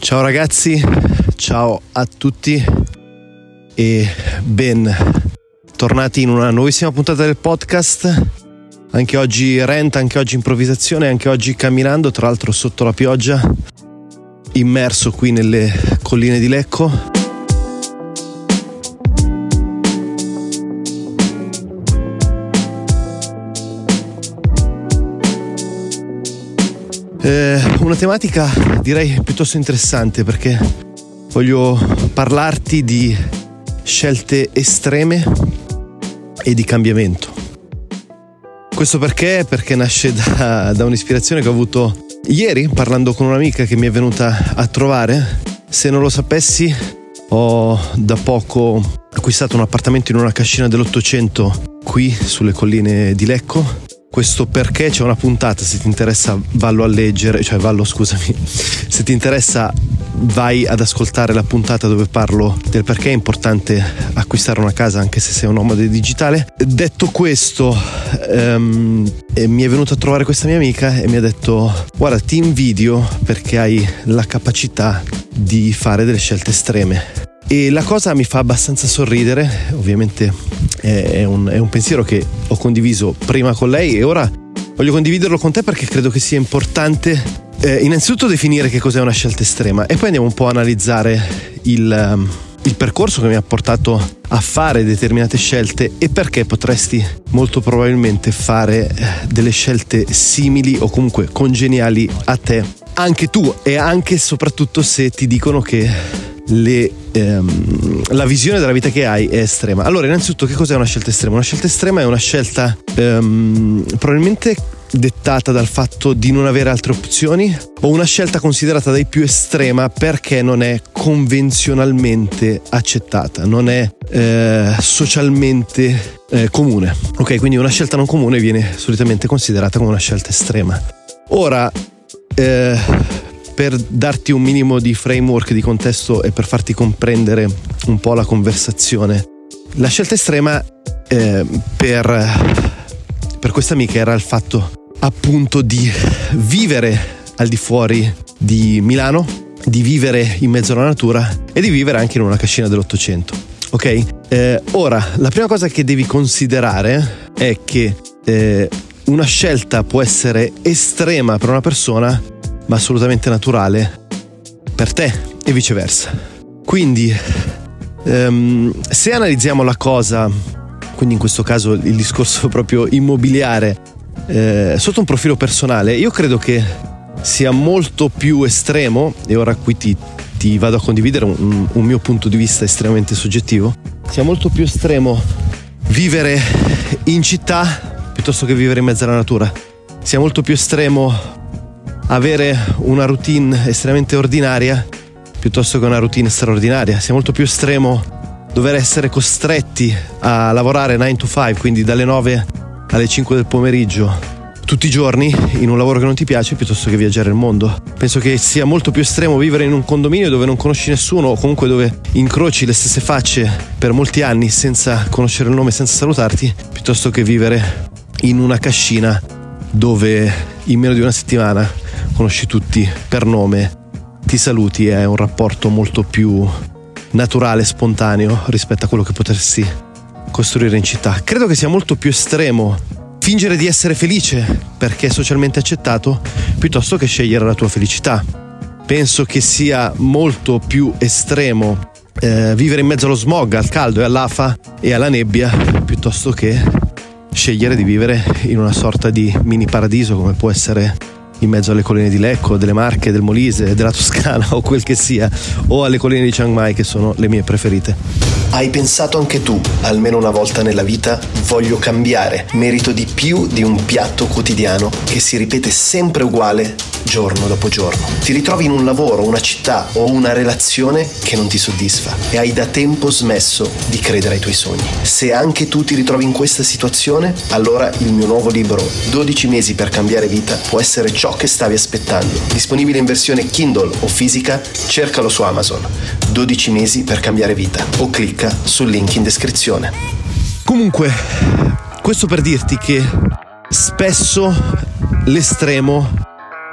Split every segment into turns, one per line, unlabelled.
Ciao ragazzi, ciao a tutti e ben tornati in una nuovissima puntata del podcast. Anche oggi rent, anche oggi improvvisazione, anche oggi camminando, tra l'altro sotto la pioggia, immerso qui nelle colline di Lecco. Eh, una tematica direi piuttosto interessante perché voglio parlarti di scelte estreme e di cambiamento. Questo perché? Perché nasce da, da un'ispirazione che ho avuto ieri parlando con un'amica che mi è venuta a trovare. Se non lo sapessi, ho da poco acquistato un appartamento in una cascina dell'Ottocento qui sulle colline di Lecco questo perché c'è una puntata, se ti interessa vallo a leggere, cioè vallo scusami, se ti interessa vai ad ascoltare la puntata dove parlo del perché è importante acquistare una casa anche se sei un nomade digitale. Detto questo, um, mi è venuta a trovare questa mia amica e mi ha detto guarda ti invidio perché hai la capacità di fare delle scelte estreme. E la cosa mi fa abbastanza sorridere, ovviamente è un, è un pensiero che ho condiviso prima con lei e ora voglio condividerlo con te perché credo che sia importante eh, innanzitutto definire che cos'è una scelta estrema e poi andiamo un po' a analizzare il, um, il percorso che mi ha portato a fare determinate scelte e perché potresti molto probabilmente fare eh, delle scelte simili o comunque congeniali a te anche tu e anche e soprattutto se ti dicono che le, ehm, la visione della vita che hai è estrema. Allora, innanzitutto, che cos'è una scelta estrema? Una scelta estrema è una scelta ehm, probabilmente dettata dal fatto di non avere altre opzioni o una scelta considerata dai più estrema perché non è convenzionalmente accettata, non è eh, socialmente eh, comune. Ok, quindi una scelta non comune viene solitamente considerata come una scelta estrema. Ora, eh, per darti un minimo di framework, di contesto e per farti comprendere un po' la conversazione. La scelta estrema eh, per, per questa amica era il fatto appunto di vivere al di fuori di Milano, di vivere in mezzo alla natura e di vivere anche in una cascina dell'Ottocento. Ok? Eh, ora, la prima cosa che devi considerare è che eh, una scelta può essere estrema per una persona ma assolutamente naturale per te e viceversa. Quindi, um, se analizziamo la cosa, quindi in questo caso il discorso proprio immobiliare, eh, sotto un profilo personale, io credo che sia molto più estremo, e ora qui ti, ti vado a condividere un, un mio punto di vista estremamente soggettivo, sia molto più estremo vivere in città piuttosto che vivere in mezzo alla natura. Sia molto più estremo avere una routine estremamente ordinaria piuttosto che una routine straordinaria. Sia molto più estremo dover essere costretti a lavorare 9 to 5, quindi dalle 9 alle 5 del pomeriggio tutti i giorni in un lavoro che non ti piace piuttosto che viaggiare il mondo. Penso che sia molto più estremo vivere in un condominio dove non conosci nessuno o comunque dove incroci le stesse facce per molti anni senza conoscere il nome, senza salutarti, piuttosto che vivere in una cascina dove in meno di una settimana conosci tutti per nome, ti saluti, è un rapporto molto più naturale, spontaneo rispetto a quello che potresti costruire in città. Credo che sia molto più estremo fingere di essere felice perché è socialmente accettato piuttosto che scegliere la tua felicità. Penso che sia molto più estremo eh, vivere in mezzo allo smog, al caldo e all'afa e alla nebbia piuttosto che scegliere di vivere in una sorta di mini paradiso come può essere in mezzo alle colline di Lecco, delle Marche, del Molise, della Toscana o quel che sia, o alle colline di Chiang Mai che sono le mie preferite.
Hai pensato anche tu, almeno una volta nella vita, voglio cambiare, merito di più di un piatto quotidiano che si ripete sempre uguale giorno dopo giorno. Ti ritrovi in un lavoro, una città o una relazione che non ti soddisfa e hai da tempo smesso di credere ai tuoi sogni. Se anche tu ti ritrovi in questa situazione, allora il mio nuovo libro 12 mesi per cambiare vita può essere ciò che stavi aspettando. Disponibile in versione Kindle o fisica, cercalo su Amazon. 12 mesi per cambiare vita o clicca sul link in descrizione.
Comunque, questo per dirti che spesso l'estremo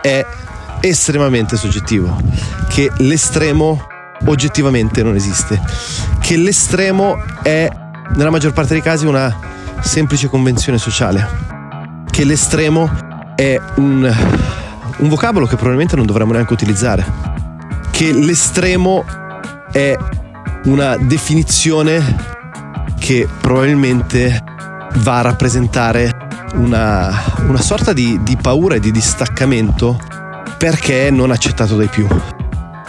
è estremamente soggettivo, che l'estremo oggettivamente non esiste, che l'estremo è nella maggior parte dei casi una semplice convenzione sociale, che l'estremo è un, un vocabolo che probabilmente non dovremmo neanche utilizzare, che l'estremo è una definizione che probabilmente va a rappresentare una, una sorta di, di paura e di distaccamento perché non accettato dai più.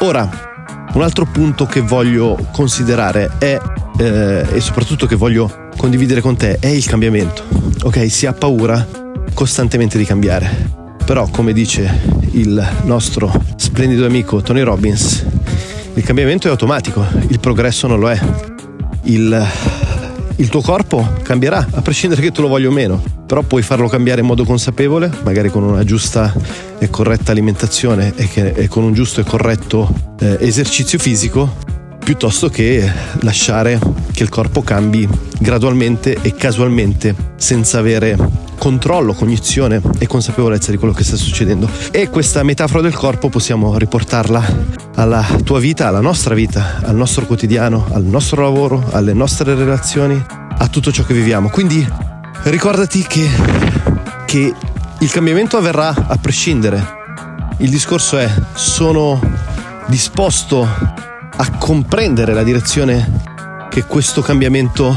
Ora, un altro punto che voglio considerare è, eh, e soprattutto che voglio condividere con te, è il cambiamento. Ok, si ha paura costantemente di cambiare. Però, come dice il nostro splendido amico Tony Robbins, il cambiamento è automatico, il progresso non lo è. Il il tuo corpo cambierà, a prescindere che tu lo voglia o meno, però puoi farlo cambiare in modo consapevole, magari con una giusta e corretta alimentazione e, che, e con un giusto e corretto eh, esercizio fisico, piuttosto che lasciare che il corpo cambi gradualmente e casualmente senza avere controllo, cognizione e consapevolezza di quello che sta succedendo. E questa metafora del corpo possiamo riportarla alla tua vita, alla nostra vita, al nostro quotidiano, al nostro lavoro, alle nostre relazioni, a tutto ciò che viviamo. Quindi ricordati che, che il cambiamento avverrà a prescindere. Il discorso è sono disposto a comprendere la direzione che questo cambiamento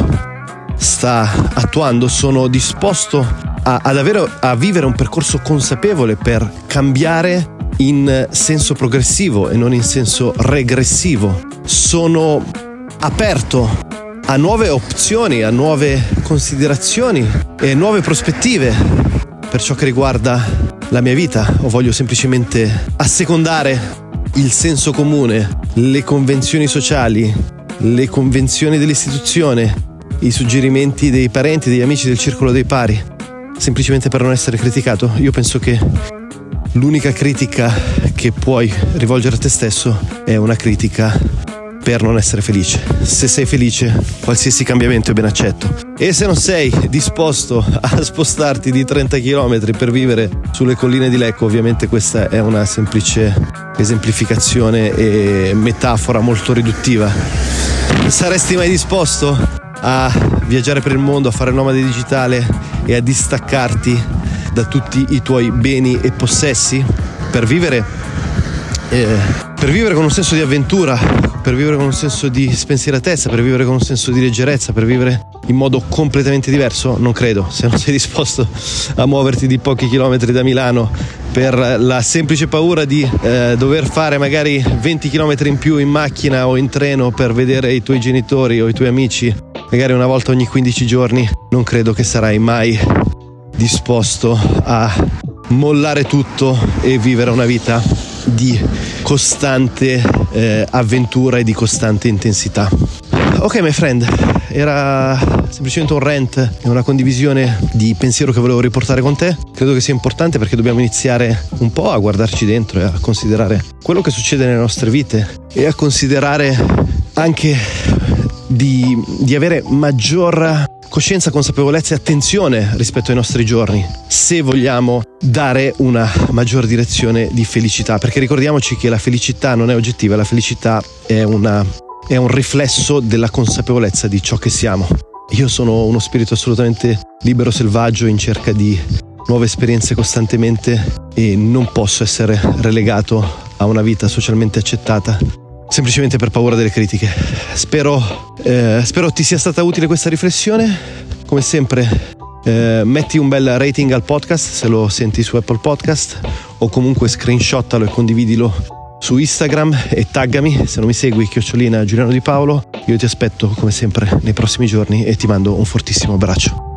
sta attuando, sono disposto a, ad avere, a vivere un percorso consapevole per cambiare in senso progressivo e non in senso regressivo. Sono aperto a nuove opzioni, a nuove considerazioni e nuove prospettive per ciò che riguarda la mia vita o voglio semplicemente assecondare il senso comune, le convenzioni sociali, le convenzioni dell'istituzione, i suggerimenti dei parenti, degli amici del circolo dei pari, semplicemente per non essere criticato. Io penso che l'unica critica che puoi rivolgere a te stesso è una critica per non essere felice. Se sei felice, qualsiasi cambiamento è ben accetto. E se non sei disposto a spostarti di 30 km per vivere sulle colline di Lecco, ovviamente questa è una semplice esemplificazione e metafora molto riduttiva. Saresti mai disposto a viaggiare per il mondo, a fare nomade digitale e a distaccarti da tutti i tuoi beni e possessi per vivere, eh, per vivere con un senso di avventura, per vivere con un senso di spensieratezza, per vivere con un senso di leggerezza, per vivere in modo completamente diverso? Non credo. Se non sei disposto a muoverti di pochi chilometri da Milano per la semplice paura di eh, dover fare magari 20 km in più in macchina o in treno per vedere i tuoi genitori o i tuoi amici magari una volta ogni 15 giorni, non credo che sarai mai disposto a mollare tutto e vivere una vita di costante eh, avventura e di costante intensità. Ok, my friend, era semplicemente un rant e una condivisione di pensiero che volevo riportare con te. Credo che sia importante perché dobbiamo iniziare un po' a guardarci dentro e a considerare quello che succede nelle nostre vite e a considerare anche di, di avere maggior coscienza, consapevolezza e attenzione rispetto ai nostri giorni, se vogliamo dare una maggior direzione di felicità, perché ricordiamoci che la felicità non è oggettiva, la felicità è, una, è un riflesso della consapevolezza di ciò che siamo. Io sono uno spirito assolutamente libero, selvaggio, in cerca di nuove esperienze costantemente e non posso essere relegato a una vita socialmente accettata semplicemente per paura delle critiche. Spero, eh, spero ti sia stata utile questa riflessione. Come sempre, eh, metti un bel rating al podcast se lo senti su Apple Podcast o comunque screenshottalo e condividilo su Instagram e taggami se non mi segui chiocciolina Giuliano Di Paolo io ti aspetto come sempre nei prossimi giorni e ti mando un fortissimo abbraccio